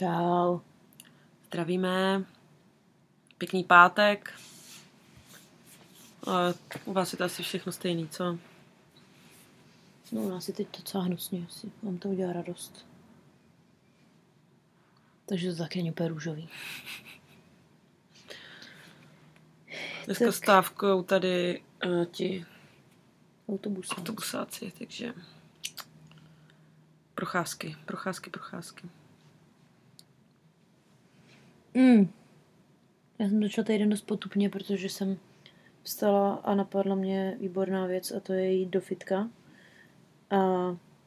Čau. Zdravíme. Pěkný pátek. A u vás je to asi všechno stejný, co? No, u nás je teď docela hnusně, asi. Mám to udělat radost. Takže to taky není úplně růžový. Dneska Tak. stávkujou tady uh, ti Autobus. autobusáci, takže procházky, procházky, procházky. Mm. Já jsem začala týden dost potupně, protože jsem vstala a napadla mě výborná věc a to je jít do fitka. A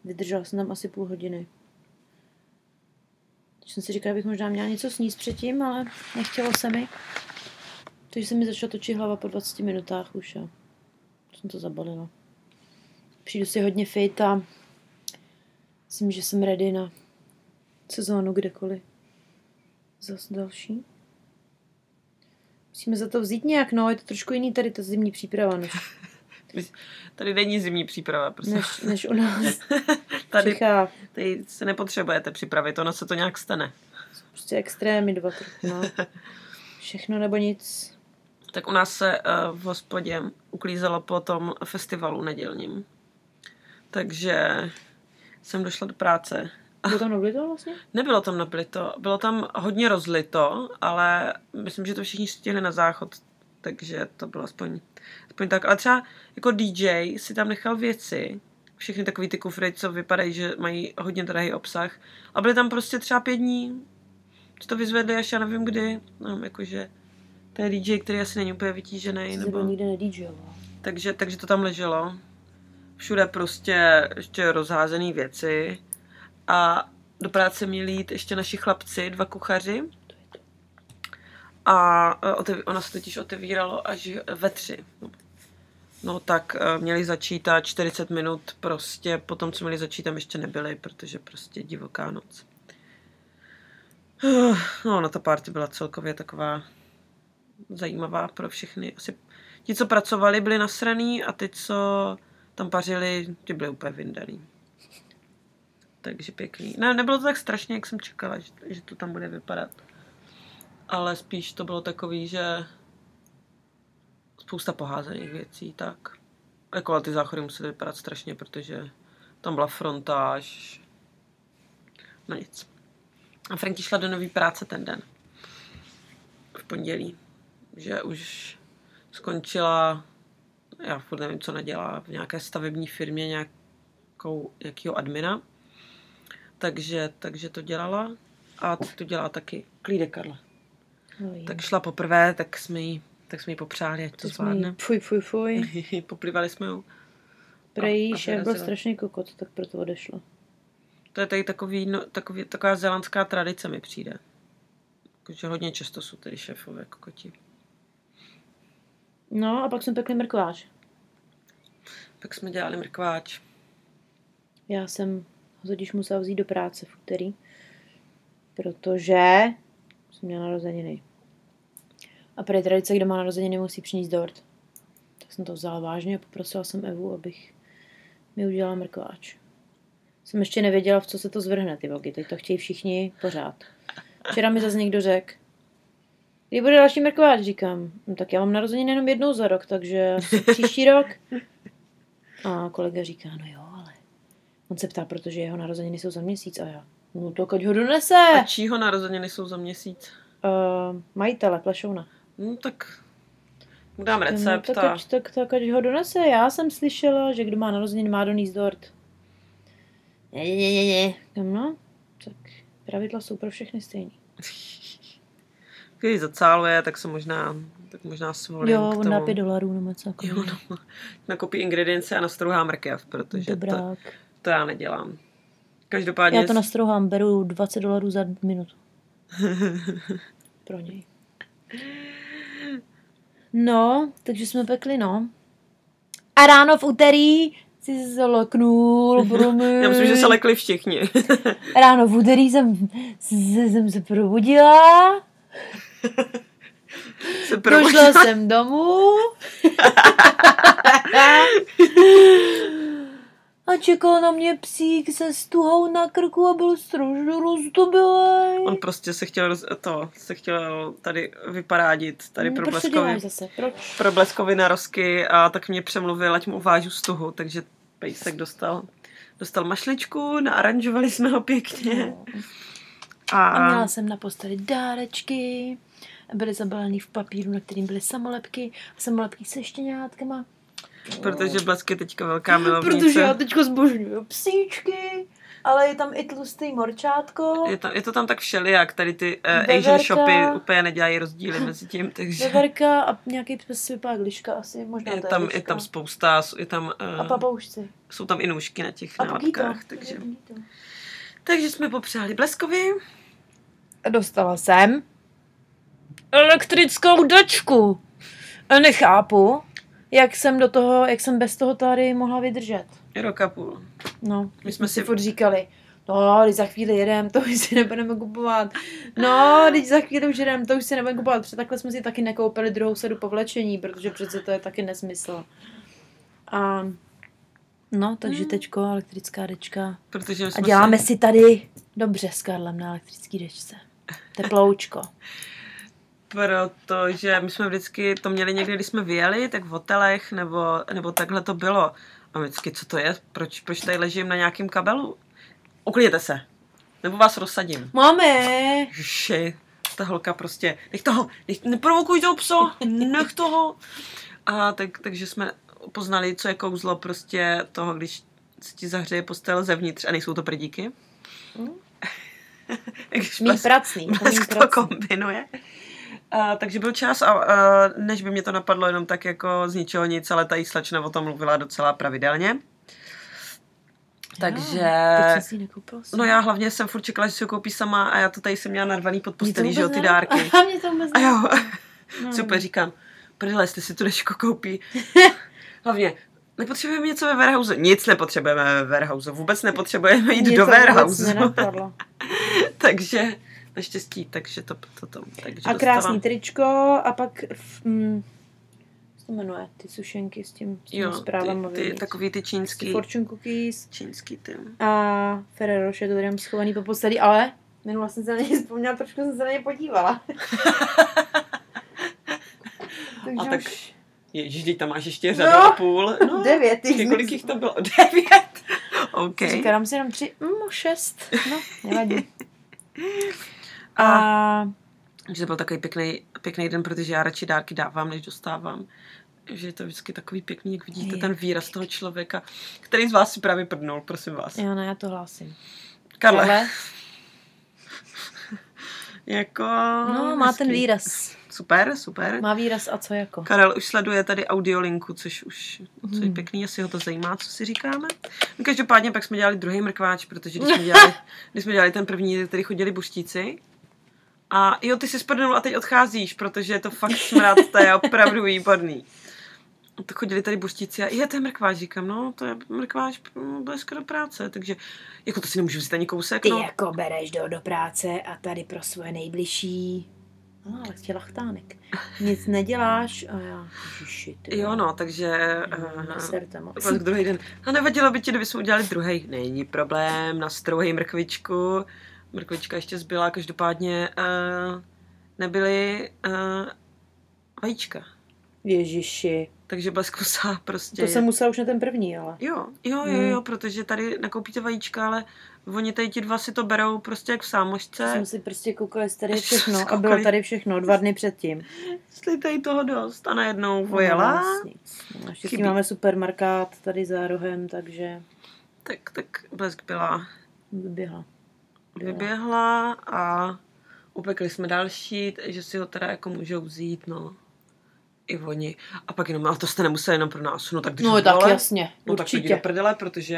vydržela jsem tam asi půl hodiny. Teď jsem si říkala, abych možná měla něco sníst předtím, ale nechtělo se mi. Takže se mi začala točit hlava po 20 minutách už a jsem to zabalila. Přijdu si hodně fit a myslím, že jsem ready na sezónu kdekoliv. Zase další. Musíme za to vzít nějak, no, je to trošku jiný tady ta zimní příprava, než, Tady není zimní příprava, prostě. než, než u nás Tady, Čechách. tady se nepotřebujete připravit, ono se to nějak stane. Prostě extrémy dva trochu, no. Všechno nebo nic. Tak u nás se uh, v hospodě uklízelo po tom festivalu nedělním. Takže jsem došla do práce. Bylo tam to vlastně? Nebylo tam naplito, bylo tam hodně rozlito, ale myslím, že to všichni stihli na záchod, takže to bylo aspoň, aspoň tak. Ale třeba jako DJ si tam nechal věci, všechny takový ty kufry, co vypadají, že mají hodně drahý obsah. A byly tam prostě třeba pět dní, co to vyzvedli až já nevím kdy. No, jakože to je DJ, který asi není úplně vytížený. Nebo... Nebo... nikde nedížoval. Takže, takže to tam leželo. Všude prostě ještě rozházené věci. A do práce měli jít ještě naši chlapci, dva kuchaři. A e, ona se totiž otevíralo až ve tři. No tak e, měli začít a 40 minut prostě po tom, co měli začít, tam ještě nebyli, protože prostě divoká noc. No, na ta party byla celkově taková zajímavá pro všechny. Asi ti, co pracovali, byli nasraný a ty, co tam pařili, ty byli úplně vyndaný. Takže pěkný. Ne, nebylo to tak strašně, jak jsem čekala, že, že to tam bude vypadat. Ale spíš to bylo takový, že spousta poházených věcí, tak. Jako ale ty záchody musely vypadat strašně, protože tam byla frontáž. No nic. A Franky šla do nové práce ten den. V pondělí. Že už skončila, já furt nevím, co nedělá, v nějaké stavební firmě nějakou, nějakýho admina. Takže, takže to dělala a teď to dělá taky Klíde Karla. No, Tak šla poprvé, tak jsme jí, tak jsme jí popřáli, ať to zvládne. Fuj, fuj, fuj. Poplivali jsme ju. Prej šéf byl strašný kokot, tak proto odešla. To je tady takový, no, takový, taková zelandská tradice mi přijde. Že hodně často jsou tady šéfové kokoti. No a pak jsme pekli mrkváč. Pak jsme dělali mrkváč. Já jsem totiž musela vzít do práce v úterý, protože jsem měla narozeniny. A pro tradice, kdo má narozeniny, musí přinést dort. Tak jsem to vzala vážně a poprosila jsem Evu, abych mi udělala mrkváč. Jsem ještě nevěděla, v co se to zvrhne, ty vogy. Teď to chtějí všichni pořád. Včera mi zase někdo řekl, kdy bude další mrkváč, říkám. No, tak já mám narozeniny jenom jednou za rok, takže příští rok. A kolega říká, no jo, on se ptá, protože jeho narozeniny jsou za měsíc a já. No to ať ho donese. A čího narozeniny jsou za měsíc? Uh, majitele, plešouna. No tak mu dám recept no, tak, a ať, tak, tak ať ho donese. Já jsem slyšela, že kdo má narozeniny, má donést dort. Ne, ne, ne, ne. No, tak pravidla jsou pro všechny stejný. když zacáluje, tak se možná, tak možná svolím Jo, on dá pět dolarů nebo něco Jo, no. Nakopí ingredience a nastrouhá mrkev, protože to, Dobrák. to já nedělám. Každopádně... Já to nastrouhám, beru 20 dolarů za minutu. Pro něj. No, takže jsme pekli, no. A ráno v úterý si se leknul, promiň. Já myslím, že se lekli všichni. Ráno v úterý jsem, se- jsem se probudila, se pro... došla jsem domů. A čekal na mě psík se stuhou na krku a byl strašně rozdobilej. On prostě se chtěl, roz- to, se chtěl tady vyparádit, tady Hmm, pro děláš zase? Proč? pro bleskovy narozky a tak mě přemluvil, ať mu uvážu stuhu, takže pejsek dostal, dostal mašličku, naaranžovali jsme ho pěkně. No. A, A měla jsem na posteli dárečky, byly zabalený v papíru, na kterým byly samolepky a samolepky se štěňátkama. Protože blesk je teďka velká milovnice. Protože já teďko zbožňuju psíčky, ale je tam i tlustý morčátko. Je, tam, je to tam tak všelijak, tady ty uh, Veverka. Asian shopy úplně nedělají rozdíly mezi tím, takže Veverka a nějaký pes si vypadá gliška asi, možná je tam, je je tam spousta, je tam, A uh, papoušci. jsou tam i nůžky na těch A nálepkách, takže, takže jsme popřáli bleskovi. Dostala jsem elektrickou dačku. A nechápu, jak jsem do toho, jak jsem bez toho tady mohla vydržet. Rok a půl. No, my jsme si furt říkali, no, když za chvíli jedem, to už si nebudeme kupovat. No, když za chvíli už jedem, to už si nebudeme kupovat. Protože takhle jsme si taky nekoupili druhou sadu povlečení, protože přece to je taky nesmysl. A no, takže Hmm. teďko elektrická dečka. Protože A děláme si, si tady dobře s Karlem na elektrický dečce. Teploučko. protože my jsme vždycky to měli někdy, když jsme vyjeli, tak v hotelech, nebo, nebo takhle to bylo. A vždycky, co to je? Proč, proč tady ležím na nějakém kabelu? Uklidněte se. Nebo vás rozsadím. Máme! Ježi, ta holka prostě, nech toho, nech, neprovokuj toho psa, nech toho. A tak, takže jsme poznali, co je kouzlo prostě toho, když se ti zahřeje postel zevnitř a nejsou to prdíky. Mm. Když Mý pracný. blesk to kombinuje. A, takže byl čas a, a než by mě to napadlo jenom tak jako z ničeho nic, ale ta slečna o tom mluvila docela pravidelně. Takže... Nekoupila. No já hlavně jsem furt čekala, že si ho koupí sama a já to tady jsem měla narvaný pod postelí, že jo, ty dárky. A mě to vůbec A jo, No. super, říkám, prdele, jestli si tu dečko koupí. Hlavně, nepotřebujeme něco ve warehouse. Nic nepotřebujeme ve warehouse. Vůbec nepotřebujeme jít Mě do warehouse. takže, naštěstí, takže to, to, to takže A krásný dostávám- tričko a pak, f- mm, to jmenuje, ty sušenky s tím, s tím Jo, zprávama ty, ty, takový ty čínský, Fortune cookies čínský ty. a Ferrero Rocher, to mám schovaný po posledí, ale minule jsem se na něj vzpomněla, trošku jsem se na ně podívala. Takže A tak už Ježíš, teď tam máš ještě řadu No, a půl. No, devět, Počkej, kolik jich to bylo? Devět. OK. okay. říká, dám si jenom tři, mm, šest, no, nevadí. A, A že to byl takový pěkný, pěkný den, protože já radši dárky dávám, než dostávám. Že je to vždycky takový pěkný, jak vidíte Je ten výraz toho člověka, který z vás si právě prdnul, prosím vás. jo, ne, já to hlásím. Karle, Ale, jako... no, má ten hezký. výraz. Super, super. Má výraz a co jako. Karel už sleduje tady audiolinku, což už což je Hmm. pěkný, jestli ho to zajímá, co si říkáme. No, každopádně pak jsme dělali druhý mrkváč, protože když jsme dělali, když jsme dělali ten první, který chodili buštíci, a jo, ty jsi sprdnul a teď odcházíš, protože je to fakt smrad, to je opravdu výborný. To chodili tady buštíci a je, to je mrkváč, říkám, no, to je mrkváč, no, blízko do práce, takže jako to si nemůžu vzít ani kousek, Ty no. jako bereš do, do práce a tady pro svoje nejbližší. No, ale chtěla chtánek. Nic neděláš a já, ježiši, ty. Jo, no, takže... No. Pak druhý den. A nevadilo by ti, kdyby jsme udělali druhý. Není problém, nastrouhej mrkvičku. Mrkvička ještě zbyla, každopádně uh, nebyly uh, vajíčka. Ježiši. Takže blesk musela prostě... To jsem musela už na ten první, ale. Jo, jo, jo, Hmm. jo, protože tady nekoupíte vajíčka, ale oni tady ti dva si to berou prostě jak v sámošce. Jsme si prostě koukali, jestli tady je všechno. A bylo tady všechno, dva dny předtím. Jestli tady toho dost. A najednou vojela. No, nic. No, naštěstí máme supermarkát tady za rohem, takže Tak, tak blesk byla vyběhla. Vyběhla a upekli jsme další, že si ho teda jako můžou vzít, no. I oni. A pak jenom, ale to jste nemuseli jenom pro nás, no tak když No tak jasně, No tak jdi do určitě. prdele, protože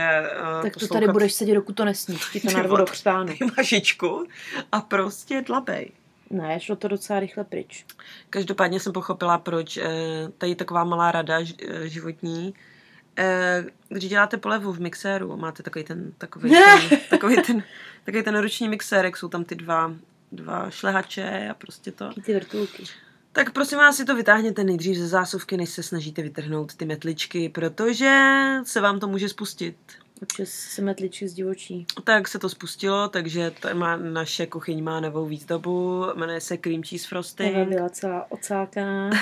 uh, Tak to tady budeš sedět, dokud to nesníš. Ti to Ty narvu do křtánu. mašičku a prostě dlabej. Ne, šlo to docela rychle pryč. Každopádně jsem pochopila, proč eh, tady taková malá rada eh, životní. Eh, Když děláte polevu v mixéru, máte takový ten, takový ten, takový ten, takový ten ruční mixérek, jsou tam ty dva, dva šlehače a prostě to. Ty vrtulky. Tak prosím vás, si to vytáhněte nejdřív ze zásuvky, než se snažíte vytrhnout ty metličky, protože se vám to může spustit. Občas se metličky z divočí. Tak se to spustilo, takže to má, naše kuchyň má novou výzdobu, jmenuje se Cream Cheese Frosting. Eva byla celá ocákaná.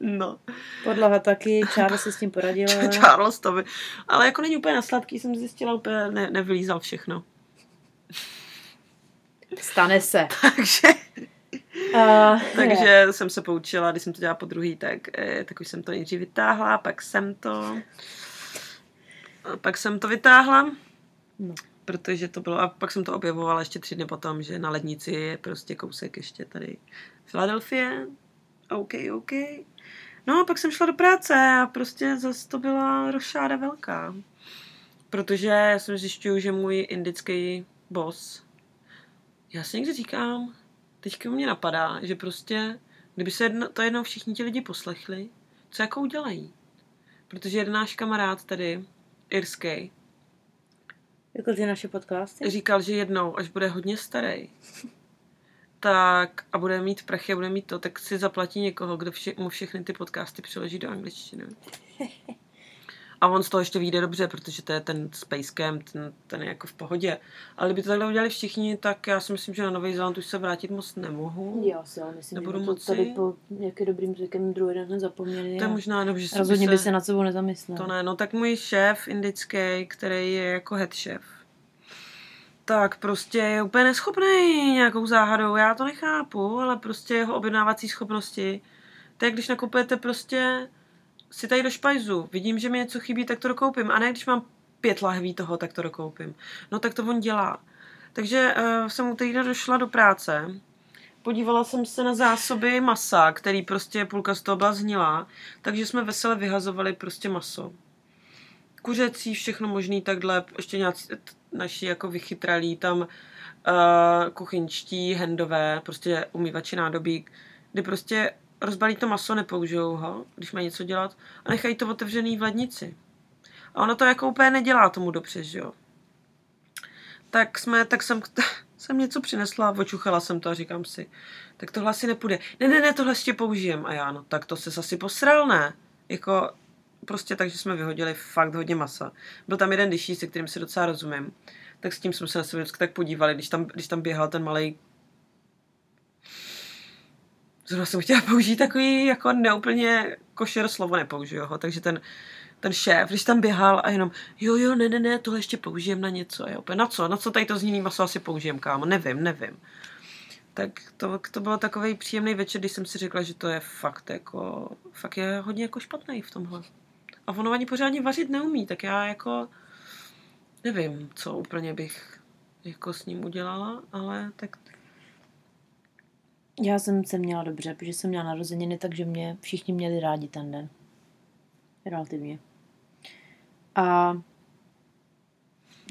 No. Podlaha taky, Charles se s tím poradila. Charles to by... Ale jako není úplně na sladký, jsem zjistila, úplně ne, nevylízal všechno. Stane se. Takže... Uh, Takže jsem se poučila, když jsem to dělala po druhý, tak, eh, tak už jsem to nejdřív vytáhla, pak jsem to... a Pak jsem to vytáhla, No. protože to bylo, a pak jsem to objevovala ještě tři dny potom, že na lednici je prostě kousek ještě tady Filadelfie. OK, OK. No a pak jsem šla do práce a prostě zase to byla rošáda velká. Protože já jsem zjišťuju, že můj indický boss, já si někdy říkám, teďka mě napadá, že prostě, kdyby se jedno, to jednou všichni ti lidi poslechli, co jako udělají. Protože jeden náš kamarád tady, irský, Jako ty naše podcasty? říkal, že jednou, až bude hodně starý, tak a bude mít prachy a bude mít to, tak si zaplatí někoho, kdo vše, mu všechny ty podcasty přeloží do angličtiny. A on z toho ještě vyjde dobře, protože to je ten Space Camp, ten, ten je jako v pohodě. Ale kdyby to takhle udělali všichni, tak já si myslím, že na Nový Zéland už se vrátit moc nemohu. Já si ale myslím, Nebudu že by moci. tady po jak je dobrým zvykem druhý den zapomněli. To je možná dobře, že se Rozhodně by se nad sebou nezamyslel. To ne, no tak můj šéf indický, který je jako head šéf, tak prostě je úplně neschopný nějakou záhadou. Já to nechápu, ale prostě jeho objednávací schopnosti. To je, když nakupujete prostě si tady do špajzu, vidím, že mi něco chybí, tak to dokoupím. A ne, když mám pět lahví toho, tak to dokoupím. No tak to on dělá. Takže uh, jsem u týdne došla do práce, podívala jsem se na zásoby masa, který prostě půlka z toho byla zhnilá, takže jsme vesele vyhazovali prostě maso. Kuřecí, všechno možný takhle, ještě nějací naši jako vychytralí tam uh, kuchyňští, hendové, prostě umývači nádobí, kdy prostě rozbalí to maso, nepoužijou ho, když mají něco dělat, a nechají to otevřený v lednici. A ono to jako úplně nedělá tomu dobře, že jo. Tak jsme, tak jsem, jsem něco přinesla, očuchala jsem to a říkám si, tak tohle asi nepůjde. Ne, ne, ne, tohle ještě použijem. A já, no tak to se asi posral, ne? Jako, prostě tak, že jsme vyhodili fakt hodně masa. Byl tam jeden dyší, se kterým si docela rozumím. Tak s tím jsme se na sebe vždycky tak podívali, když tam, když tam běhal ten malý Zrovna jsem chtěla použít takový jako neúplně košer slovo, nepoužiju ho, takže ten, ten šéf, když tam běhal a jenom, jo, jo, ne, ne, ne, tohle ještě použijem na něco. Jo, úplně, na co? Na co tady to zněný maso asi použijem, kámo? Nevím, nevím. Tak to, to byl takový příjemný večer, když jsem si řekla, že to je fakt jako, fakt je hodně jako špatný v tomhle. A ono ani pořádně vařit neumí, tak já jako nevím, co úplně bych jako s ním udělala, ale tak Já jsem se měla dobře, protože jsem měla narozeniny, takže mě všichni měli rádi ten den. Relativně. A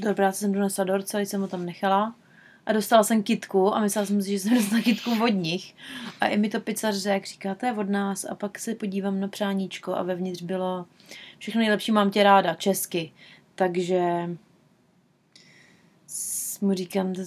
do práce jsem donesla dort, celý jsem ho tam nechala. A dostala jsem kitku a myslela jsem si, že jsem dostala kitku od nich. A i mi to pizzař řekl, říká, to je od nás. A pak se podívám na přáníčko a vevnitř bylo všechno nejlepší, mám tě ráda, česky. Takže s- mu říkám, to,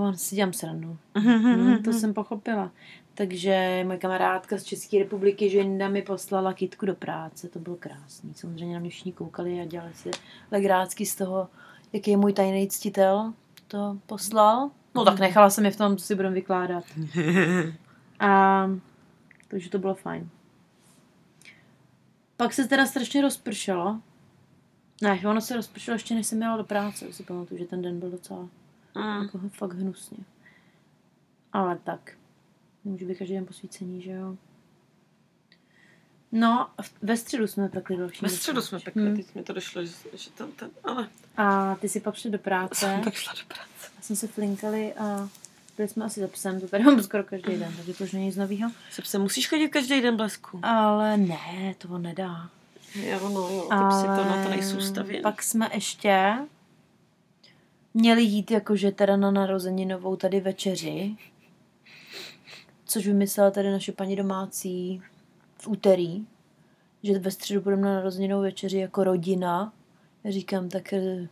on si dělám srandu. Hmm, to jsem pochopila. Takže moje kamarádka z České republiky, Ženda, mi poslala kitku do práce. To bylo krásný. Samozřejmě na mě všichni koukali a dělali si legrácky z toho, jaký je můj tajný ctitel. To poslal. No tak nechala jsem je v tom, co si budeme vykládat. A takže to bylo fajn. Pak se teda strašně rozpršelo. Ne, ono se rozpršelo ještě než jsem jela do práce. Si pamatuju, že ten den byl docela Mm. jako fakt hnusně. Ale tak. Nemůže být každý den posvícení, že jo? No, ve středu jsme pekli další. Ve středu jsme pekli, Hmm. teď mi to došlo, že, že tam ten, ale A ty si pak šli do práce. jsem tak šla do práce. A jsme se flinkali a byli jsme asi za psem. To tady mám skoro každý den, takže to už není nic novýho. Se psem musíš chodit každý den blesku. Ale ne, to on nedá. Jo, no jo, ty psy to na to nejsou stavěny. Pak jsme ještě měli jít jakože teda na narozeninovou tady večeři, což vymyslela tady naše paní domácí v úterý, že ve středu budeme na narozeninovou večeři jako rodina. Já říkám, tak eh,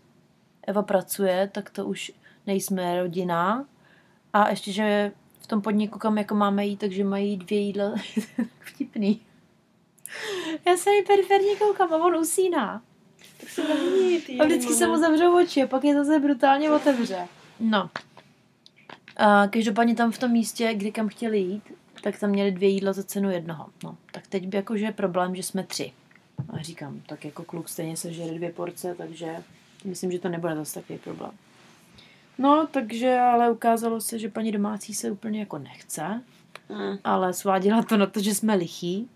Eva pracuje, tak to už nejsme rodina. A ještě, že v tom podniku, kam jako máme jít, takže mají dvě jídla. Vtipný. Já se jí periferně koukám a on usíná. Tak se A vždycky se mu zavřou oči a pak je zase brutálně otevře. No. A každopádně tam v tom místě, kde kam chtěli jít, tak tam měli dvě jídla za cenu jednoho. No, tak teď by jakože je problém, že jsme tři. A říkám, tak jako kluk stejně se žere dvě porce, takže myslím, že to nebude zase takový problém. No, takže ale ukázalo se, že paní domácí se úplně jako nechce, Mm. ale sváděla to na to, že jsme lichí.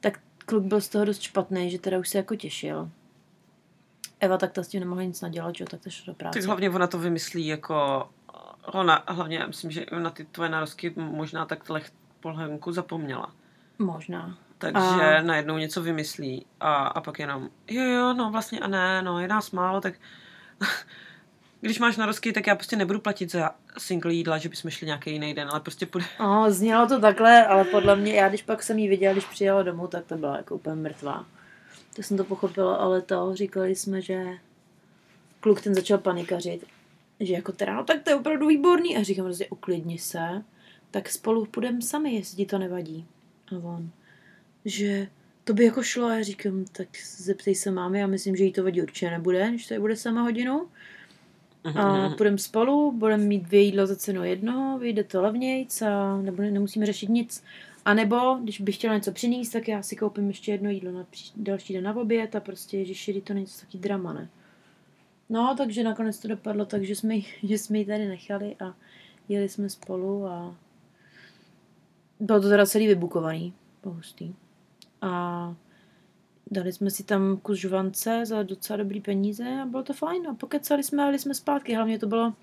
Tak kluk byl z toho dost špatný, že teda už se jako těšil. Eva tak ta s tím nemohla nic nadělat, že jo, tak to šlo do práce. Tak hlavně ona to vymyslí jako... Ona, hlavně já myslím, že na ty tvoje narozky možná tak leh polhenku zapomněla. Možná. Takže A- najednou něco vymyslí a, a pak jenom, jo, jo, no vlastně a ne, no je nás málo, tak když máš narozky, tak já prostě nebudu platit za single jídla, že bychom šli nějaký jiný den, ale prostě půjde. No, znělo to takhle, ale podle mě, já když pak jsem ji viděla, když přijela domů, tak to byla jako úplně mrtvá. Tak jsem to pochopila, ale to říkali jsme, že kluk ten začal panikařit, že jako teda, no tak to je opravdu výborný. A říkám prostě, uklidni se, tak spolu půjdeme sami, jestli ti to nevadí. A on, že to by jako šlo. A já říkám, tak zeptej se mámy, já myslím, že jí to vadí určitě nebude, když tady bude sama hodinu. A půjdeme spolu, budeme mít dvě jídla za cenu jednoho, vyjde to levnějc a nebude, nemusíme řešit nic. A nebo, když bych chtěla něco přinést, tak já si koupím ještě jedno jídlo na další den na oběd a prostě, ježiši, to není taky drama, ne? No, takže nakonec to dopadlo tak, že jsme, ji- že jsme ji tady nechali a jeli jsme spolu a bylo to teda celý vybukovaný, bylo hustý. A dali jsme si tam kus žvance za docela dobrý peníze a bylo to fajn. A pokecali jsme a jeli jsme zpátky. Hlavně to bylo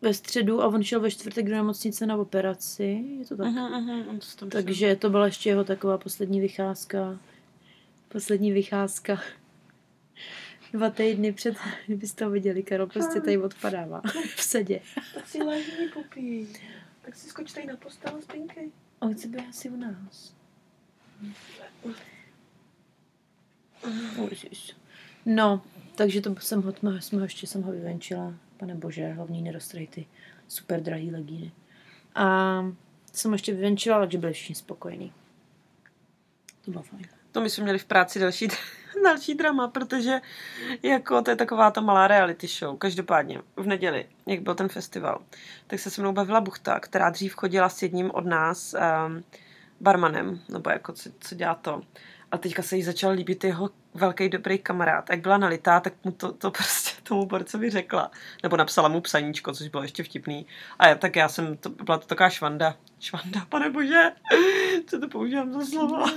ve středu a on šel ve čtvrtek do nemocnice na operaci. Je to tak? Mhm, mhm, on to Takže to byla ještě jeho taková poslední vycházka. Poslední vycházka. Dva týdny před, kdybyste to viděli, Karol prostě tady odpadává v sedě. Tak si lehni, popí. Tak si skoč tady na postel a spinkej. On chce být asi u nás. Oh, ježiš. No, takže to jsem ho, jsme, jsme ho ještě jsem ho vyvenčila. Pane bože, hlavně neroztrhej ty super drahý legíny. A jsem ho ještě vyvenčila, takže byli všichni spokojení. To bylo fajn. To my jsme měli v práci další, další drama, protože jako to je taková ta malá reality show. Každopádně v neděli, jak byl ten festival, tak se se mnou bavila Buchta, která dřív chodila s jedním od nás um, barmanem, nebo jako co, co dělá to. A teďka se jí začal líbit jeho velký dobrý kamarád. Jak byla nalitá, tak mu to, to prostě tomu borcovi řekla. Nebo napsala mu psaníčko, což bylo ještě vtipný. A já, tak já jsem, to byla to taková švanda. Švanda, pane bože, co to používám za slova.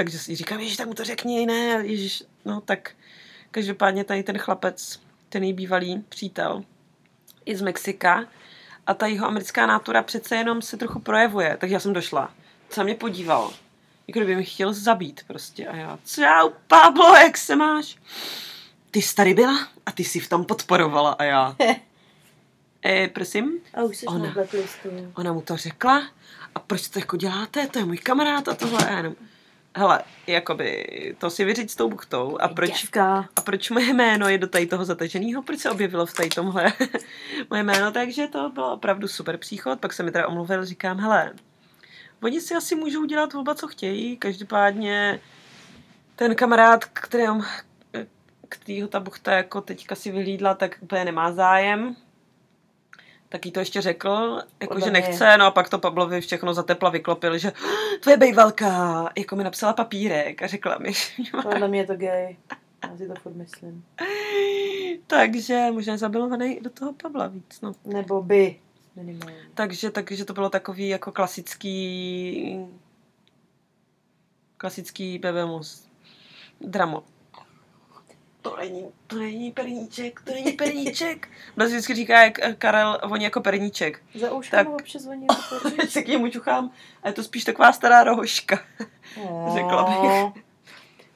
Takže si říkám, ježiš, tak mu to řekni, ne, ježiš, no tak každopádně tady ten chlapec, ten její bývalý přítel, i z Mexika a ta jeho americká nátura přece jenom se trochu projevuje, takže já jsem došla, co mě podíval, jako kdyby mi chtěl zabít prostě. A já, čau Pablo, jak se máš? Ty jsi tady byla a ty jsi v tom podporovala. A já, e, prosím, A už jsi Ona. na. Ona mu to řekla. A proč to jako děláte, to je můj kamarád a tohle. A jenom, hele, jakoby to si vyřiď s tou buchtou a proč, Děvka. a proč moje jméno je do tady toho zataženého, proč se objevilo v tady tomhle? Moje jméno, takže to bylo opravdu super příchod, pak se mi teda omluvil, říkám, hele, oni si asi můžou dělat oba, co chtějí, každopádně ten kamarád, kterým, kterýho ta buchta jako teďka si vyhlídla, tak úplně nemá zájem, tak jí to ještě řekl, jako Podle že mě. nechce, no a pak to Pavlovi všechno za tepla vyklopil, že tvoje bejvalka, jako mi napsala papírek a řekla mi, že má- Podle mě je to gay. Já si to furt myslím. takže možná zabilovaný do toho Pavla víc, no. Nebo by. Minimálně. Takže, takže to bylo takový jako klasický klasický bebemus dramo. To není, to není perníček, to není perníček. Bez vždycky říká, jak eh, Karel voní jako perníček. Za ušem Tak. občas zvoní jako Teď se k němu čuchám a je to spíš taková stará rohoška. Řekla bych.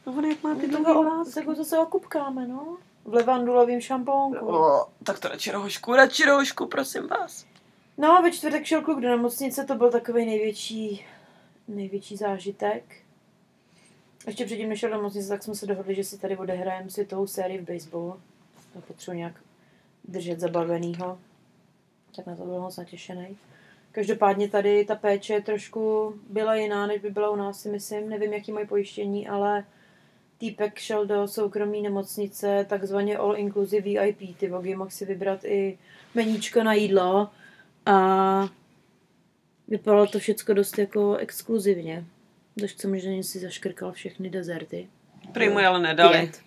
No on jak má ty My dlouhý to vlásky. tak ho zase okupkáme, no. V levandulovým šampónku. O, Tak to radši rohošku, radši rohošku, prosím vás. No, ve čtvrtek šel kluk do nemocnice, to byl takový největší, největší zážitek. Ještě předtím, než šel do nemocnice, tak jsme se dohodli, že si tady odehrajeme si tou sérii v baseballu. To potřebuji nějak držet zabavenýho. Tak na to byl moc natěšený. Každopádně tady ta péče trošku byla jiná, než by byla u nás, si myslím. Nevím, jaký mají pojištění, ale týpek šel do soukromé nemocnice, takzvaně all inclusive VIP, ty vogy, mohl si vybrat i meníčko na jídlo a vypadalo to všechno dost jako exkluzivně. Dost samozřejmě si zaškrkal všechny dezerty. Prý mu je ale nedali. Pět.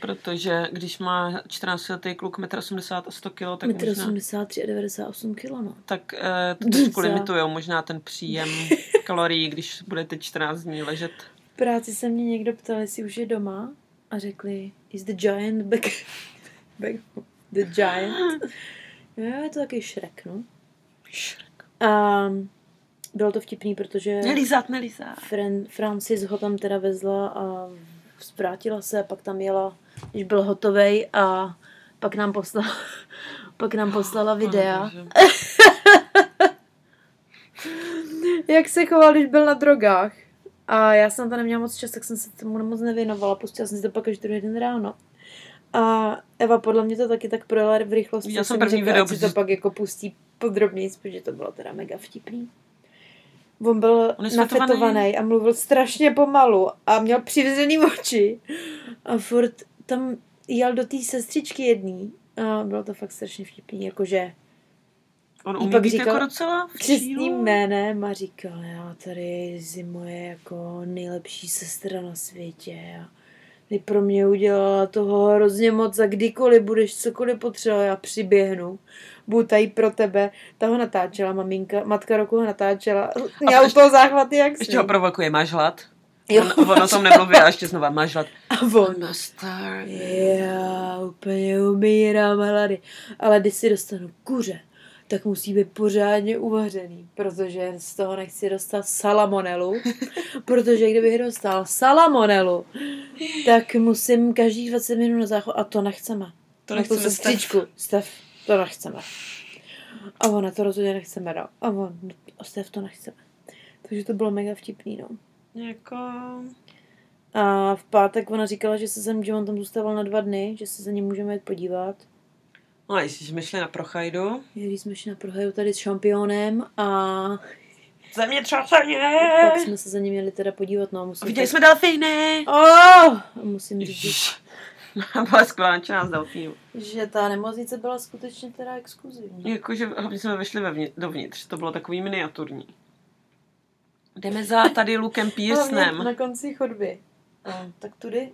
Protože když má 14 letý kluk 1,80 m a 100 kg, tak Metr možná, 83 a 98 kg, no. tak eh, to trošku limitujou možná ten příjem kalorií, když budete 14 dní ležet. V práci se mě někdo ptal, jestli už je doma a řekli, is the giant back, back the giant. Jo, je to taky Shrek, no. A bylo to vtipný, protože Nelízat, nelízat. Fran, Francis ho tam teda vezla a zvrátila se, pak tam jela, když byl hotovej a pak nám poslala, pak nám poslala videa, jak se choval, když byl na drogách. A já jsem tam neměla moc čas, tak jsem se tomu moc nevěnovala. Pustila jsem si to pak až druhý den ráno. A Eva podle mě to taky tak projela v rychlosti. Že jsem první řekla, video, si to protože- pak jako pustí podrobněji, protože to bylo teda mega vtipný. On byl On nafetovaný a mluvil strašně pomalu a měl přivřený oči. A furt tam jel do té sestřičky jedný. A bylo to fakt strašně vtipný, jakože On umí pak být říkal jako docela čílu. jménem a říkal, já tady Zimo je jako nejlepší sestra na světě a ty pro mě udělala toho hrozně moc a kdykoliv budeš cokoliv potřebovat, já přiběhnu. Budu tady pro tebe. Ta ho natáčela, maminka, matka roku ho natáčela. Měla u toho záchvaty jak Ještě ho provokuje, máš hlad? Jo. On, on o tom nemluví a ještě znova, máš hlad. A on, Master. já úplně umírám hlady. Ale když si dostanu kuře, tak musí být pořádně uvařený, protože z toho nechci dostat salamonelu, protože kdybych dostal salamonelu, tak musím každých 20 minut na záchod a to nechceme. To nechceme, sestřičku. Stef, to nechceme. A ona to rozhodně nechceme, no. A on, a Stef to nechceme. Takže to bylo mega vtipný, no. Jako... A v pátek ona říkala, že se sem, že on tam zůstával na dva dny, že se za ním můžeme jít podívat. No, jestli jsme šli na Prochajdu. Když jsme šli na prohaju tady s šampionem a Země třaseně! pak jsme se za ním měli teda podívat, no a musím... Viděli jsme delfíny! Oh! Musím říct. Byla skvělá z delfínů. že ta nemocnice byla skutečně teda exkluzivní. Jakože hlavně jsme vešli vevnitř, dovnitř, to bylo takový miniaturní. Jdeme za tady Lukem Pearsonem. na konci chodby. No, tak tudy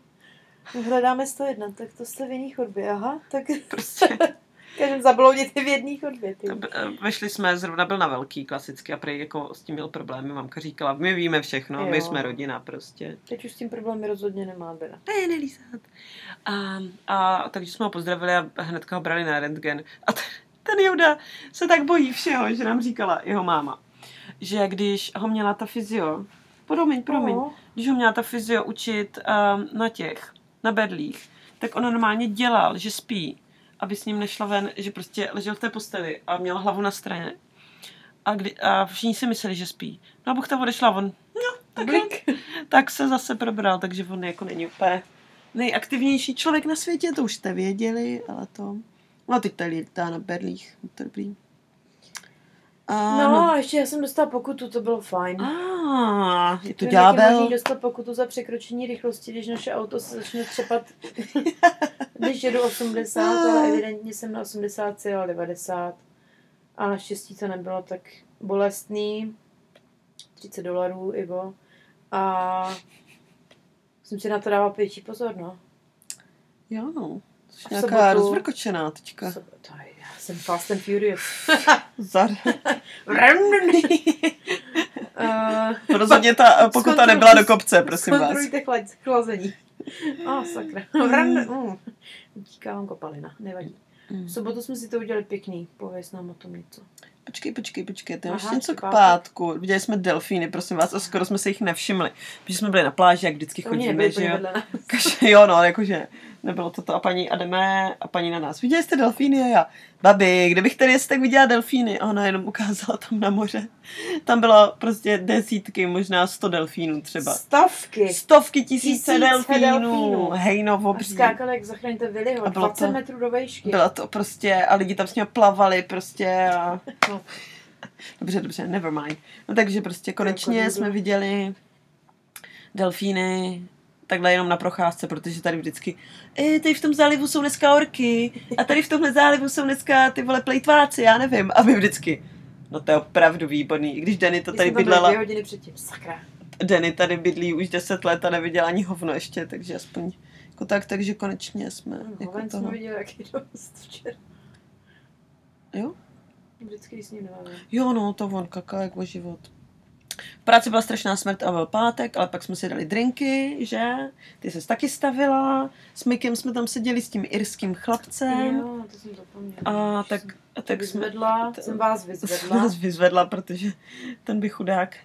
hledáme 101, tak to jste v jiný chodbě, aha, tak Prostě každém zabloudit i v jedné chodbě. Ty. eh, vešli jsme, zrovna byl na velký klasicky a prej jako s tím měl problémy. Mamka říkala, my víme všechno, my Jo. jsme rodina prostě. Teď už s tím problémy rozhodně nemá Bena. Ne, nelízat. A, a takže jsme ho pozdravili a hnedka ho brali na rentgen. A ten, ten Juda se tak bojí všeho, že nám říkala jeho máma, že když ho měla ta fyzio, promiň, promiň, No. když ho měla ta fyzio učit um, na těch, na bedlích, tak on normálně dělal, že spí, aby s ním nešla ven, že prostě ležel v té posteli a měl hlavu na straně. A, kdy, a všichni si mysleli, že spí. No a Buchta odešla, on, no, tak, Blik. tak se zase probral, takže on jako není úplně nejaktivnější člověk na světě, to už jste věděli, ale to... No teď tady lítá na berlích, to je dobrý. A, No, a ještě já jsem dostala pokutu, to bylo fajn. A, je to ďábel. možný dostat pokutu za překročení rychlosti, když naše auto se začne třepat, když jedu 80, ale evidentně jsem na 80 ale 90. A naštěstí to nebylo tak bolestný. 30 dolarů, Ivo. A jsem si na to dával větší pozor, no. Jo, no. Jsi nějaká sobotu- rozvrkočená teďka. To je- Já jsem fast and furious. Zar. uh, Rozhodně ta pokuta Zkontroluj- nebyla do kopce, prosím vás. Zkontrolujte chlad, chlazení. A oh, sakra. Mm. Utíká vám kopalina, nevadí. V sobotu jsme si to udělali pěkný, pověs nám o tom něco. Počkej, počkej, počkej, ty máš Aha, něco k pátku. Viděli jsme delfíny, prosím vás, a skoro jsme se jich nevšimli. Protože jsme byli na pláži, jak vždycky Oni chodíme, že jo. vedle nás. Kaž- jo, no, jakože nebylo to to. A paní a jdeme a paní na nás. Viděli jste delfíny? A já, babi, kdybych tady jestli tak viděla delfíny. A ona jenom ukázala tam na moře. Tam bylo prostě desítky, možná sto delfínů třeba. Stovky. Stovky tisíce, Tisíce delfínů. delfínů. Hej, no, A obří. skákali, jak zachraňte bylo 20 to- metrů do vejšky. Byla to prostě, a lidi tam s ním plavali prostě a... No. Dobře, dobře, never mind. No takže prostě konečně Krokodýlu. jsme viděli delfíny, takhle jenom na procházce, protože tady vždycky, e, tady v tom zálivu jsou dneska orky a tady v tomhle zálivu jsou dneska ty vole plejtváci, já nevím. A my vždycky, no to je opravdu výborný. I když Denny to tady bydlela, dvě hodiny předtím, sakra. Denny tady bydlí už 10 let a neviděla ani hovno ještě, takže aspoň jako tak, takže konečně jsme jako Hoven toho. jsme viděli jaký dost včera. Jo? Vždycky, s ním. Jo, no, to on kaká jak o život. V práci byla strašná smrt a byl pátek, ale pak jsme si dali drinky, že? Ty se taky stavila. S Mikem jsme tam seděli s tím irským chlapcem. Jo, to jsem zapomněla. A tak, jsem a tak jsme... vyzvedla, t- jsem vás vyzvedla. nás vyzvedla, protože ten by chudák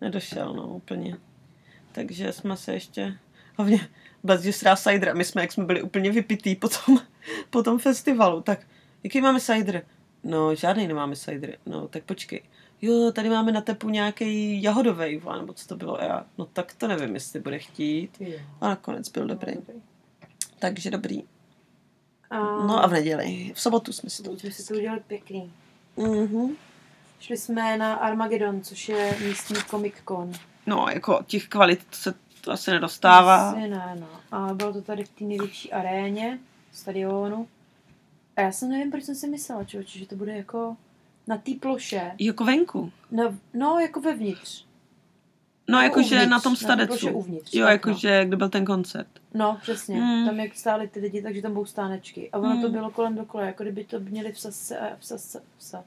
nedošel, no, úplně. Takže jsme se ještě... Hlavně byla zděsrá cider a my jsme, jak jsme byli úplně vypitý po tom, po tom festivalu, tak jaký máme cider? No, žádný nemáme cider. No, tak počkej. Jo, tady máme na tepu nějaký jahodový, vole, nebo co to bylo? A já, no tak to nevím, jestli bude chtít. A nakonec byl dobrý. No. Takže dobrý. A, No a v neděli, v sobotu jsme si to to jsme si to udělali pěkný. Mhm. Šli jsme na Armageddon, což je místní Comic Con. No, jako těch kvalit se to asi nedostává. Asi ne, no. A bylo to tady v té největší aréně, stadionu. A já jsem nevím, proč jsem si myslela, člověče, že to bude jako na té ploše. Jako venku. No, no jako vevnitř. No, No, jakože uvnitř, na tom na stadecu. ploše uvnitř, jo, tak, jakože kde byl ten koncert. No, přesně. Mm. Tam jak stály ty lidi, takže tam budou stánečky. A ono Mm. to bylo kolem dokola, jako kdyby to měli v Sasce, v Sasce, v Sa,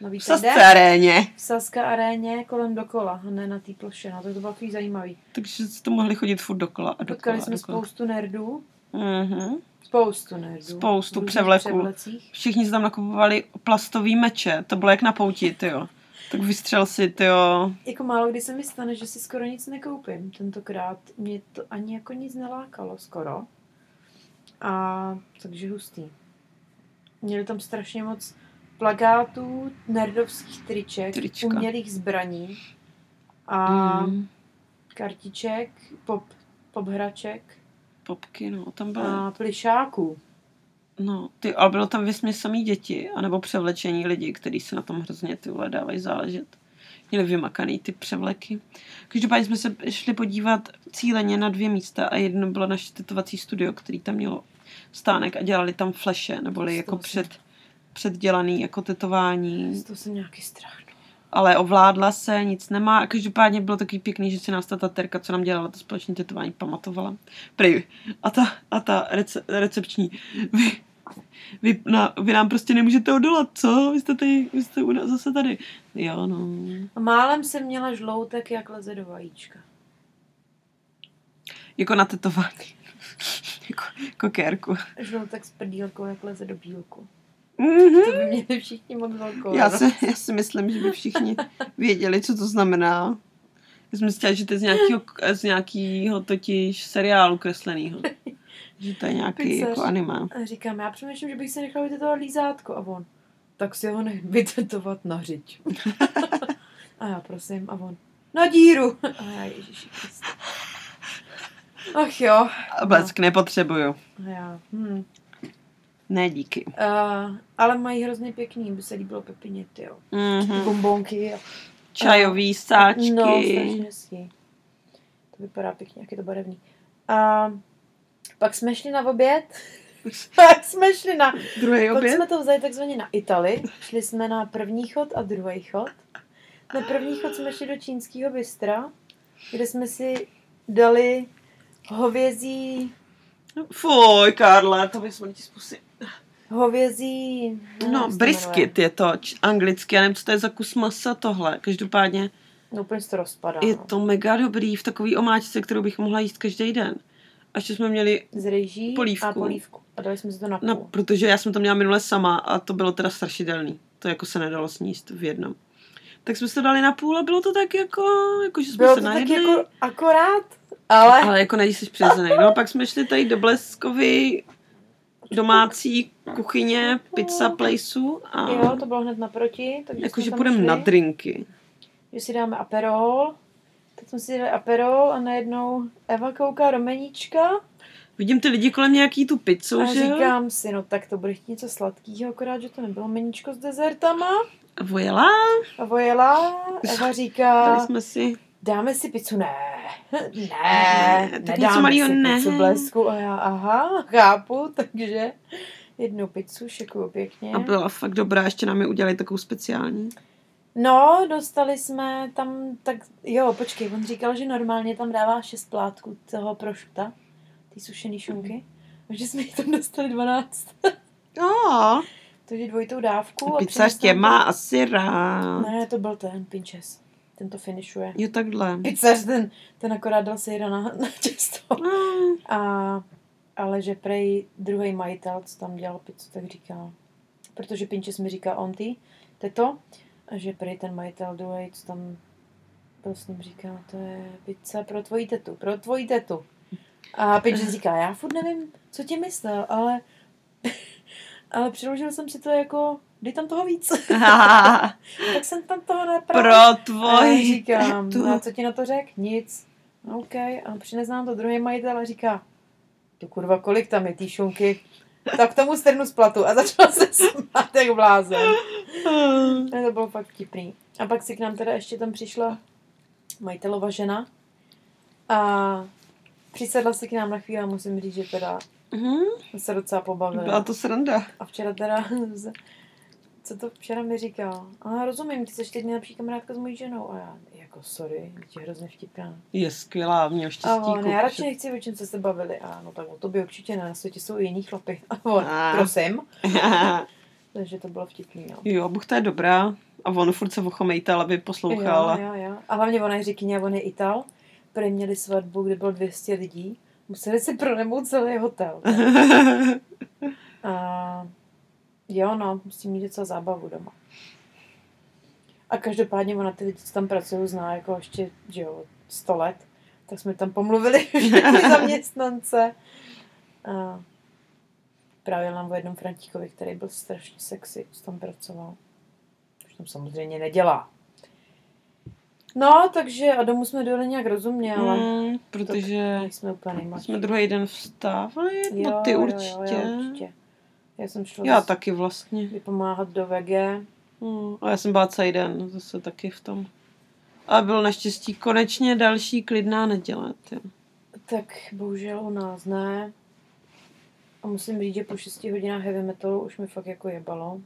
no V Sasce aréně. V Saska aréně kolem dokola, ne na té ploše. No, to, to bylo takový zajímavý. Takže jste mohli chodit furt dokola a dokola Potkali jsme dokola. spoustu nerdů. Mhm. Spoustu nerdů. Spoustu převleků. převlecích. Všichni se tam nakupovali plastový meče. To bylo jak na pouti, tyjo. Tak vystřel si, tyjo. Jako málo kdy se mi stane, že si skoro nic nekoupím. Tentokrát mě to ani jako nic nelákalo skoro. A takže hustý. Měli tam strašně moc plakátů, nerdovských triček, Trička. umělých zbraní a Mm. kartiček, pop, pop hraček Popky, no, tam byly. a plišáků. No, ty, ale bylo tam vysmě samý děti, anebo převlečení lidi, kteří se na tom hrozně ty vole dávají záležet. Měli vymakaný ty převleky. Každopádně jsme se šli podívat cíleně na dvě místa a jedno bylo naše tetovací studio, který tam mělo stánek a dělali tam fleše, neboli jako před, předdělaný jako tetování, Z toho jsem nějaký strach. Ale ovládla se, nic nemá a každopádně bylo takový pěkný, že si nás ta taterka, co nám dělala to společné tetování, pamatovala. Prý. A ta, a ta rece, recepční, vy, vy, na, vy nám prostě nemůžete odolat, co? Vy jste, tady, vy jste u nás zase tady. Jo, no. A málem jsem měla žloutek, jak leze do vajíčka. Jako na tetování. jako, jako kérku. Žloutek s prdílkou, jak leze do bílku. Mhm. To by měli všichni moc velkou. Já, si, já si myslím, že by všichni věděli, co to znamená. Já jsem myslela, že to je z nějakého, z nějakého totiž seriálu kreslenýho. Že to je nějaký Pixar. jako anime. A říkám, já přemýšlím, že bych si nechala vytetovat lízátko. A on, tak si ho nech vytetovat na řiď. a já prosím, a on, na díru. A já, ježiši. Ach jo. A blesk nepotřebuju. A já, hm. Ne, díky. Uh, ale mají hrozně pěkný, by se líbilo Pepině, jo. Mm-hmm. Bombonky. A, Čajový sáčky. no, strašně hezký. To vypadá pěkně, jak je to barevný. A pak jsme šli na oběd. pak jsme šli na Druhý Pak oběd. jsme to vzali takzvaně na Itali. Šli jsme na první chod a druhý chod. Na první chod jsme šli do čínského bystra, kde jsme si dali hovězí, Fuj, Karle, to bys ti zkusit. Hovězí... No, se to brisket je to anglicky, já nevím, co to je za kus masa tohle. Každopádně. No, úplně se to rozpadá. je no. to mega dobrý v takový omáčce, kterou bych mohla jíst každý den. A ještě jsme měli, Z rejží polívku. a polívku. A dali jsme si to na půl. no, protože já jsem to měla minule sama a to bylo teda strašidelný. To jako se nedalo sníst v jednom. Tak jsme si to dali na půl a bylo to tak jako, jako že jsme Bylo se to tak najedli. jako akorát, ale... Ale jako nejsi přirozený. No a pak jsme šli tady do Bleskovy domácí kuchyně, pizza placeu a Jo, to bylo hned naproti. Jakože půjdeme na drinky. Že si dáme aperol. Tak jsme si dali aperol a najednou Eva kouká do meníčka. Vidím ty lidi kolem nějaký tu pizzu, A že říkám si, no tak to bude chtít něco sladkého, akorát, že to nebylo meníčko s dezertama. A vojela, A vojela, Eva říká, dali jsme si, dáme si pizzu, ne. Ne, tak nedáme něco malýho si ne. pizzu blesku. A já, aha, chápu, takže jednu pizzu, šikuju pěkně. A byla fakt dobrá, ještě nám je udělali takovou speciální. No, dostali jsme tam, tak jo, počkej, on říkal, že normálně tam dává šest plátků toho prošuta, ty sušený šunky, a že jsme jich tam dostali 12. Jo, Takže dvojitou dávku. a pizza přinesl tě nám má asi rád. Ne, to byl ten Pinches. Ten to finišuje. Jo, takhle. Pizzař, ten, ten akorát dal sejra na, na těsto. Mm. A, ale že prej druhý majitel, co tam dělal pizzu, tak říká, protože Pinches mi říká on ty, teto, a že prej ten majitel druhý, co tam byl s ním, říká, to je pizza pro tvoji tetu, pro tvoji tetu. A Pinches říká, já furt nevím, co ti myslel, ale ale přiložil jsem si to jako, dej tam toho víc. tak jsem tam toho napravil. Pro A já tvoj říkám, no a co ti na to řek? Nic. No, OK. A přines nám to druhý majitel a říká, to kurva, kolik tam je tý šunky? Tak tomu strnu z platu a začal se smát jak blázen. Ne, to bylo fakt vtipný. A pak si k nám teda ještě tam přišla majitelova žena a přisedla si k nám na chvíli a musím říct, že teda Mhm, jsme se docela pobavili. Byla to sranda. A včera teda, co to včera mi říkal? A rozumím, ty jsi teď nejlepší kamarádka s mojí ženou. A já, jako sorry, je hrozně vtipná. Je skvělá, měl A štěstí. on, já radši nechci, o čem jste se bavili. A no tak o tobě určitě ne, na světě jsou i jiný chlapy. A on, A. prosím. Takže to bylo vtipný, no. jo, buchta je dobrá. A on furt se ochomejtal, aby poslouchal. Jo, jo, jo. A hlavně ona je řekyně, on je Ital. Prý měli svatbu, kde bylo 200 lidí. Museli si pronajmout celý hotel. A jo, no, musí mít docela zábavu doma. A každopádně ona ty lidi, co tam pracují, zná jako ještě, že jo, 100 let. Tak jsme tam pomluvili všechny zaměstnance. A právě nám o jednom Frantíkovi, který byl strašně sexy, co tam pracoval. Už tam samozřejmě nedělá. No, takže a domů jsme dojeli nějak rozumně, ale Mm, protože nejsme úplně nejmladší. jsme druhý den vstávali, no Jo, ty jo, určitě. Jo, jo, určitě. Já jsem šla Já z- taky vlastně. vypomáhat do VG. Mm, a já jsem byla celý den zase taky v tom. A byl naštěstí konečně další klidná neděle. Tě. Tak bohužel u nás ne. A musím říct, že po 6 hodinách heavy metalu už mi fakt jako jebalo.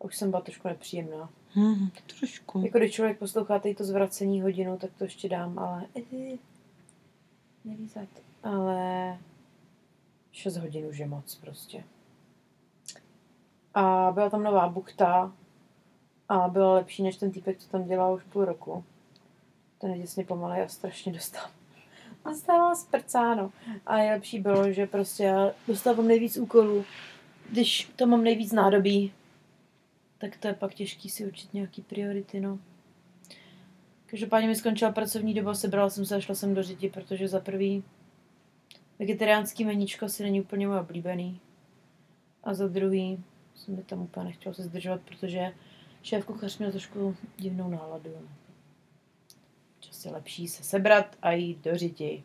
A už jsem byla trošku nepříjemná. Hmm, trošku. Jako když člověk poslouchá tady to zvracení hodinu, tak to ještě dám, ale eh, nelízat. Ale 6 hodin už je moc prostě. A byla tam nová buchta a byla lepší než ten týpek, co tam dělal už půl roku. Ten je děsně pomalej a strašně dostal. Dostával sprcáno. A nejlepší bylo, že prostě dostávám nejvíc úkolů. Když to mám nejvíc nádobí, tak to je pak těžký si určit nějaký priority, no. Každopádně mi skončila pracovní doba, sebrala jsem se a šla jsem do řiti, protože za prvý vegetariánský meníčko si není úplně moje oblíbený. A za druhý jsem mi tam úplně nechtěla se zdržovat, protože šéf kuchař měl trošku divnou náladu. Čas je lepší se sebrat a jít do řiti.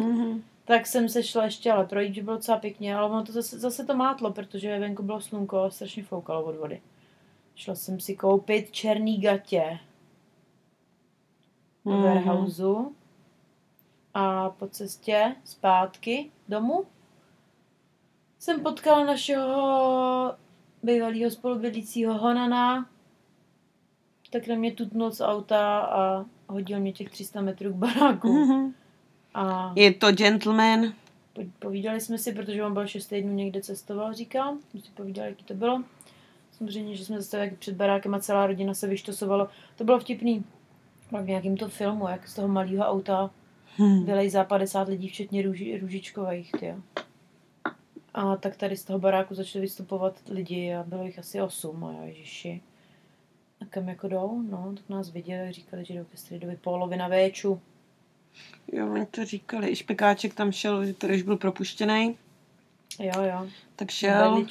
Mhm. Tak jsem se šla ještě ale projít, že bylo docela pěkně, ale ono to zase, zase to mátlo, protože venku bylo slunko a strašně foukalo od vody. Šla jsem si koupit černý gatě Mhm. warehouseu a po cestě zpátky domů jsem potkala našeho bývalého spolubydlícího Honana, tak na mě tutnul z auta a hodil mě těch 300 metrů k baráku. Mhm. A Je to gentleman. po- povídali jsme si, protože on byl 6 týdnů někde cestoval, říkal. My si povídali, jaký to bylo. Samozřejmě, že jsme jak před barákem a celá rodina se vyštosovala. To bylo vtipný. V nějakým to filmu, jak z toho malého auta Hmm. vylejzá 50 lidí, včetně růži, růžičkových, tyjo. A tak tady z toho baráku začali vystupovat lidi a bylo jich asi 8 a já, ježiši. A kam jako jdou? No, tak nás viděli, říkali, že jdou ke stridovi polovina véču. Jo, oni to říkali. I špekáček tam šel, že tady už byl propuštěný. Jo, jo. Tak šel.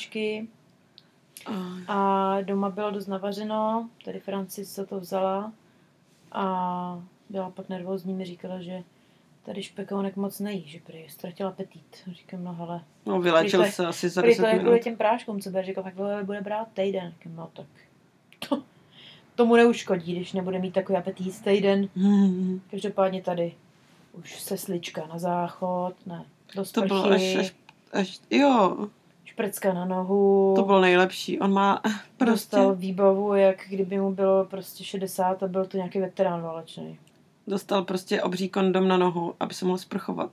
A doma bylo dost navařeno, tady Francis se to vzala a byla pak nervózní, mi říkala, že tady špekounek moc nejí, že prý ztratila apetit. Říkám, no hele, No, vylečil Prý to se asi za prý 10 to je kvůli těm práškům, co bude, říkal, tak bude, bude brát týden. Říkám, no tak to, tomu neuškodí, když nebude mít takový apetít jistý den. Hmm. Každopádně tady už se slička na záchod, ne, do To sprchy, bylo až, až, až, jo, šprcka na nohu. to bylo nejlepší. On má prostě, Dostal výbavu, jak kdyby mu bylo prostě 60 a byl to nějaký veterán válečný. Dostal prostě obří kondom na nohu, aby se mohl sprchovat.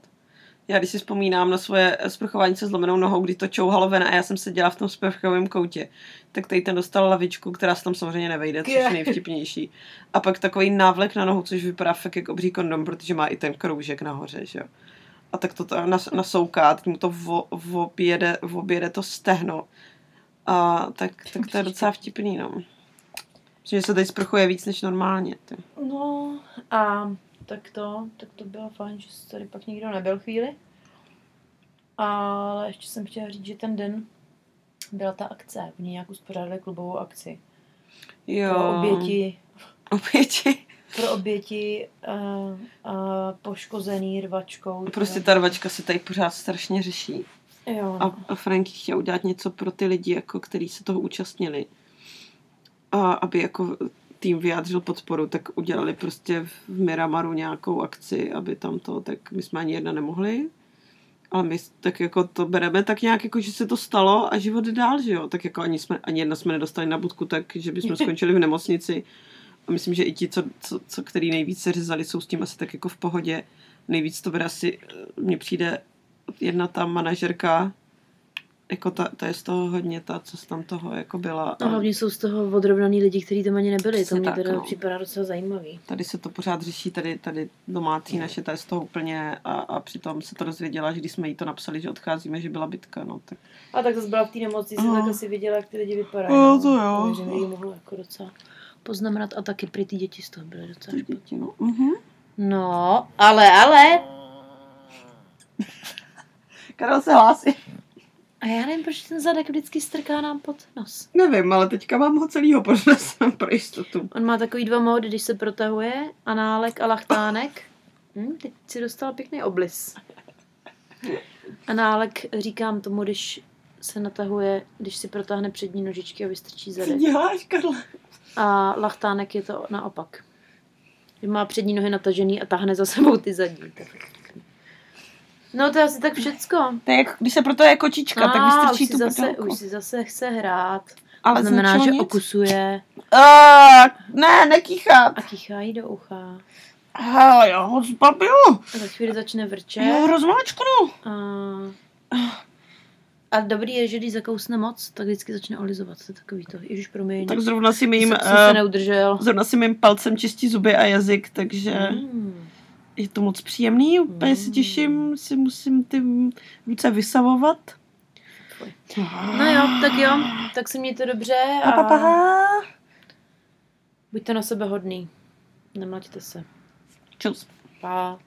Já když si vzpomínám na svoje sprchování se zlomenou nohou, kdy to čouhalo ven a já jsem seděla v tom sprchovém koutě, tak tady ten dostal lavičku, která se tam samozřejmě nevejde, což je nejvtipnější. A pak takový návlek na nohu, což vypadá fakt jako obří kondom, protože má i ten kroužek nahoře, že jo. A tak to nasouká, teď mu to vo, objede, objede to stehno. A tak, tak to je docela vtipný, no. Že se tady sprchuje víc než normálně. Ty. No a tak to, tak to bylo fajn, že tady pak nikdo nebyl chvíli. Ale ještě jsem chtěla říct, že ten den byla ta akce. Oni nějak uspořádali klubovou akci. Jo. Pro oběti, Oběti. pro oběti a, a poškozený rvačkou. Prostě ta rvačka se tady pořád strašně řeší. Jo, A, no. a Franky chtěl udělat něco pro ty lidi, jako, který se toho účastnili. A aby jako tým vyjádřil podporu, tak udělali prostě v Miramaru nějakou akci, aby tam to, tak my jsme ani jedna nemohli. Ale my tak jako to bereme tak nějak, jako že se to stalo a život dál, že jo. Tak jako ani, jsme, ani jedna jsme nedostali na budku, tak že bychom skončili v nemocnici. A myslím, že i ti, co, co, co který nejvíc se řezali, jsou s tím asi tak jako v pohodě. Nejvíc to bude asi, eh, mně přijde jedna ta manažerka, jako ta, ta je z toho hodně ta, co z tam toho jako byla. A hlavně jsou z toho odrovnaný lidi, kteří tam ani nebyli. To mě tak, teda no. připadá docela zajímavý. Tady se to pořád řeší, tady, tady domácí naše, ta je z toho úplně a, a přitom se to dozvěděla, že když jsme jí to napsali, že odcházíme, že byla bitka, no tak. A tak zase byla v té nemocnici, No. tak asi viděla, jak ty lidi vypadají. Jo, no. to jo. Takže mi mohlo jako docela poznamenat. A taky prý ty děti z toho byly docela Ty děti, no. Mhm. No, ale, ale. Karel se hlásí. A já nevím, proč ten zadek vždycky strká nám pod nos. Nevím, ale teďka mám ho celýho podnesem pro jistotu. On má takový dva módy, když se protahuje, análek a lachtánek. Hm, teď si dostal pěkný oblis. Análek říkám tomu, když se natahuje, když si protáhne přední nožičky a vystrčí zadek. děláš, Karle? A lachtánek je to naopak. Že má přední nohy natažený a tahne za sebou ty zadní. Tak. No to je asi tak všecko. To je, jak- když se proto je kočička, tak A, vystrčí už si tu zase, prdolku. už si zase chce hrát. Ale to znamená, že nic? okusuje A, ne, nekýchat. a kýchá jí do ucha. Hele, já ho zbabiju. A za chvíli začne Já vrčet. ho rozmáčknu. A, a dobrý je, že když zakousne moc, tak vždycky začne olizovat. To je takový to. Ježiš, promiň. Tak zrovna si mým, jsem se uh, neudržel. zrovna si mým palcem čistí zuby a jazyk, takže Mm. Je to moc příjemný. Úplně se Mm. těším, si musím ty ruce vysavovat. No jo, tak jo, tak se mějte dobře Pa, pa, a pa. buďte na sebe hodný. Nemlaďte se. Čus. Pa.